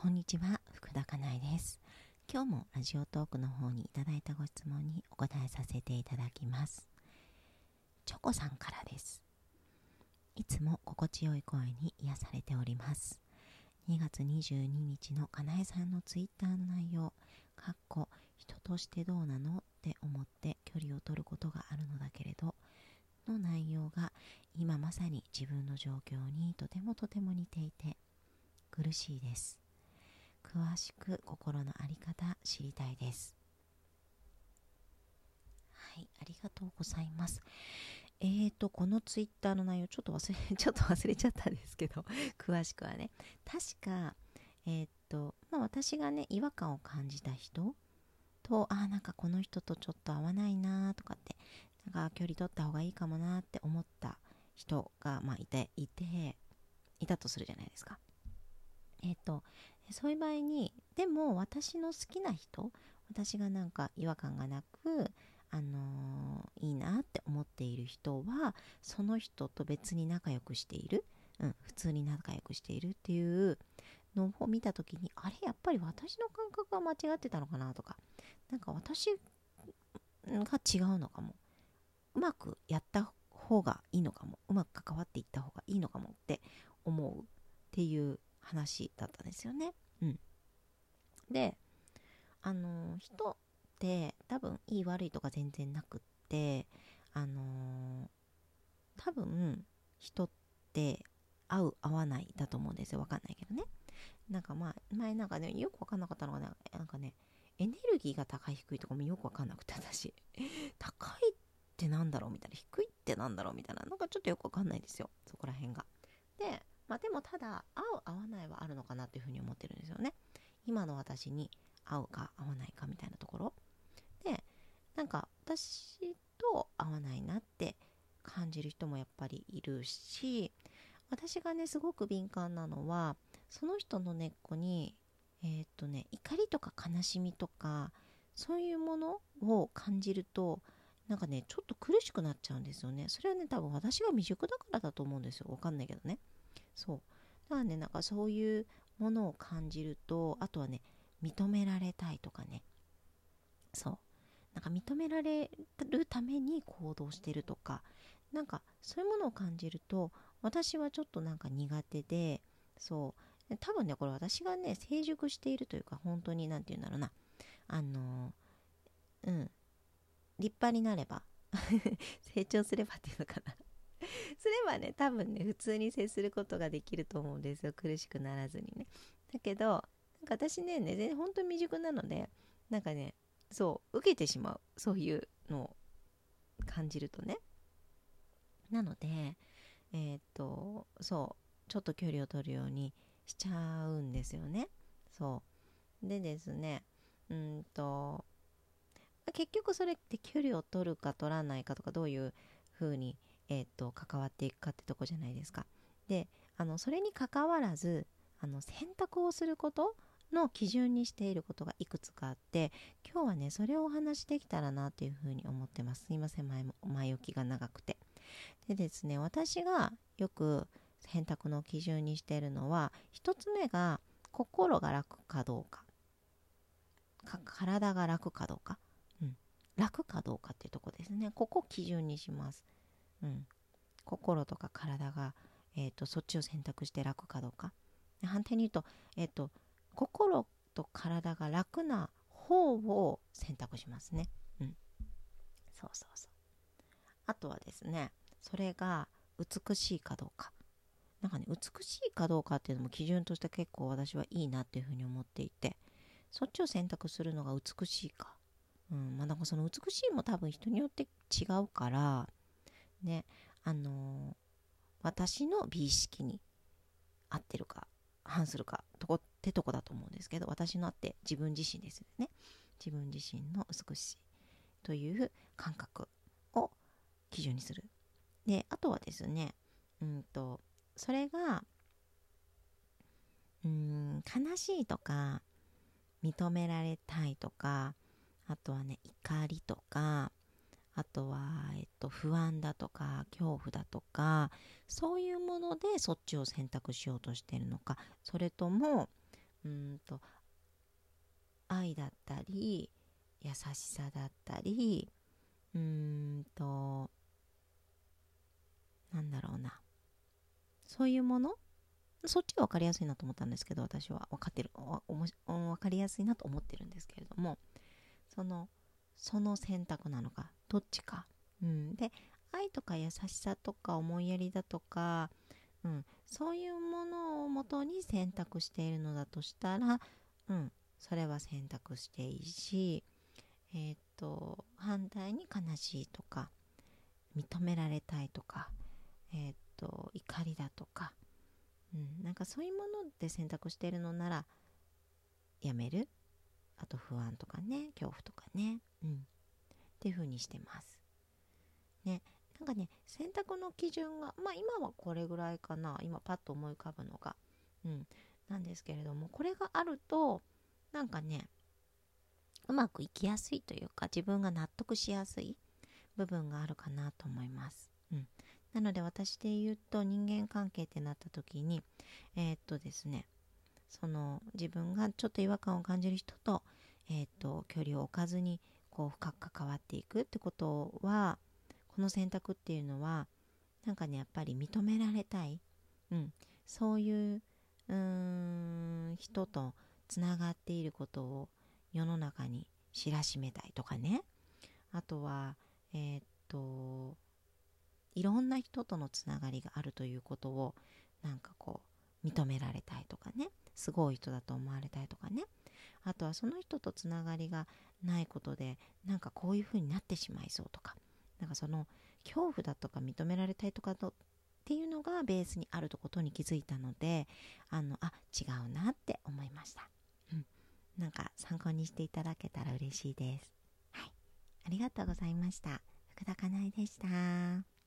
こんにちは、福田かなえです。今日もラジオトークの方にいただいたご質問にお答えさせていただきます。チョコさんからです。いつも心地よい声に癒されております。2月22日のかなえさんのツイッターの内容、かっこ人としてどうなのって思って距離を取ることがあるのだけれど、の内容が今まさに自分の状況にとてもとても似ていて苦しいです。詳しく心の在り方知りたいです。はい、ありがとうございます。えーと、このツイッターの内容、ちょっと忘れ、ちょっと忘れちゃったんですけど、詳しくはね。確か、えーと、まあ私がね、違和感を感じた人と、ああ、なんかこの人とちょっと合わないなーとかって、なんか距離取った方がいいかもなって思った人が、まあいて、いて、いたとするじゃないですか。えっ、と、そういう場合に、でも私の好きな人、私がなんか違和感がなく、あのーいいなって思っている人は、その人と別に仲良くしている、うん、普通に仲良くしているっていうのを見たときに、あれ、やっぱり私の感覚が間違ってたのかなとか、なんか私が違うのかも。うまくやった方がいいのかも。うまく関わっていった方がいいのかもって思うっていう話だったんですよね。うん。で、あのー人って多分いい悪いとか全然なくって、あのー多分人って合う合わないだと思うんですよ。わかんないけどね。なんかまあ、前なんかね、よくわかんなかったのがね、なんかね、エネルギーが高い低いとかもよくわかんなくて、私。高いってなんだろうみたいな。低いってなんだろうみたいな。なんかちょっとよくわかんないですよ。そこら辺が。で、まあでもただ、合う合わないはあるのかなっていうふうに思ってるんですよね。今の私に合うか合わないかみたいなところ。で、なんか私と合わないなって感じる人もやっぱりいるし、私がね、すごく敏感なのは、その人の根っこに、えーっとね、怒りとか悲しみとか、そういうものを感じると、なんかね、ちょっと苦しくなっちゃうんですよね。それはね、多分私が未熟だからだと思うんですよ。わかんないけどね。そう。だからね、なんかそういうものを感じると、あとはね、認められたいとかね。そう。なんか認められるために行動してるとか、なんかそういうものを感じると、私はちょっとなんか苦手で、そう。多分ね、これ私がね、成熟しているというか、本当になんて言うんだろうな。あのうん。立派になれば、成長すればっていうのかな。すればね、多分ね、普通に接することができると思うんですよ。苦しくならずにね。だけど、なんか私ね、全然本当に未熟なので、なんかね、そう、受けてしまう。そういうのを感じるとね。なので、えーっと、そう、ちょっと距離を取るようにしちゃうんですよね。そう。でですね、うんと、結局それって距離を取るか取らないかとか、どういうふうに、えーっと、関わっていくかってとこじゃないですか。で、あの、それに関わらず、あの、選択をすることの基準にしていることがいくつかあって、今日はね、それをお話しできたらなというふうに思ってます。すいません、前も前置きが長くて。でですね、私がよく選択の基準にしているのは、一つ目が心が楽かどうか。体が楽かどうか。うん。楽かどうかっていうとこですね。ここを基準にします。うん。心とか体が、えっ、と、そっちを選択して楽かどうか。反対に言うと、えっ、と、心と体が楽な方を選択しますね。うん。そうそうそう。あとはですね、それが美しいかどうか。なんかね、美しいかどうかっていうのも基準として結構私はいいなっていうふうに思っていて、そっちを選択するのが美しいか。うん、まあなんかその美しいも多分人によって違うから、ね、あのー私の美意識に合ってるか、反するか、とこってとこだと思うんですけど、私のあって自分自身ですよね。自分自身の美しいという感覚を基準にする。で、あとはですね、うんと、それが、うん、悲しいとか、認められたいとか、あとはね、怒りとか、あとは、えっと、不安だとか、恐怖だとか、そういうものでそっちを選択しようとしているのか、それとも、うんと愛だったり優しさだったりうーんとなんだろうな。そういうもの？そっちが分かりやすいなと思ったんですけど私は。分かってる。分かりやすいなと思ってるんですけれども。そのその選択なのかどっちか、うん、で愛とか優しさとか思いやりだとか、うん、そういうものをもとに選択しているのだとしたら、うん、それは選択していいし、えー、っと反対に悲しいとか認められたいとか、えー、っと怒りだとか、うん、なんかそういうもので選択しているのならやめる。あと不安とかね恐怖とかね、うん、っていう風にしてます。ね。なんかね選択の基準がまあ今はこれぐらいかな。今パッと思い浮かぶのが、うん、なんですけれどもこれがあるとなんかねうまくいきやすいというか自分が納得しやすい部分があるかなと思います。うん、なので私で言うと人間関係ってなった時にえー、っとですねその自分がちょっと違和感を感じる人と,、えー、っと距離を置かずにこう深く関わっていくってことはこの選択っていうのはなんかねやっぱり認められたい、うん、そういううん人とつながっていることを世の中に知らしめたいとかね。あとはえー、っといろんな人とのつながりがあるということをなんかこう認められたいとかね。すごい人だと思われたいとかね。あとはその人とつながりがないことでなんかこういう風になってしまいそうとか。なんかその恐怖だとか認められたいとかとっていうのがベースにあるとことに気づいたのであのあ違うなって思いました、うん、なんか参考にしていただけたら嬉しいです。はい。ありがとうございました。福田かなえでした。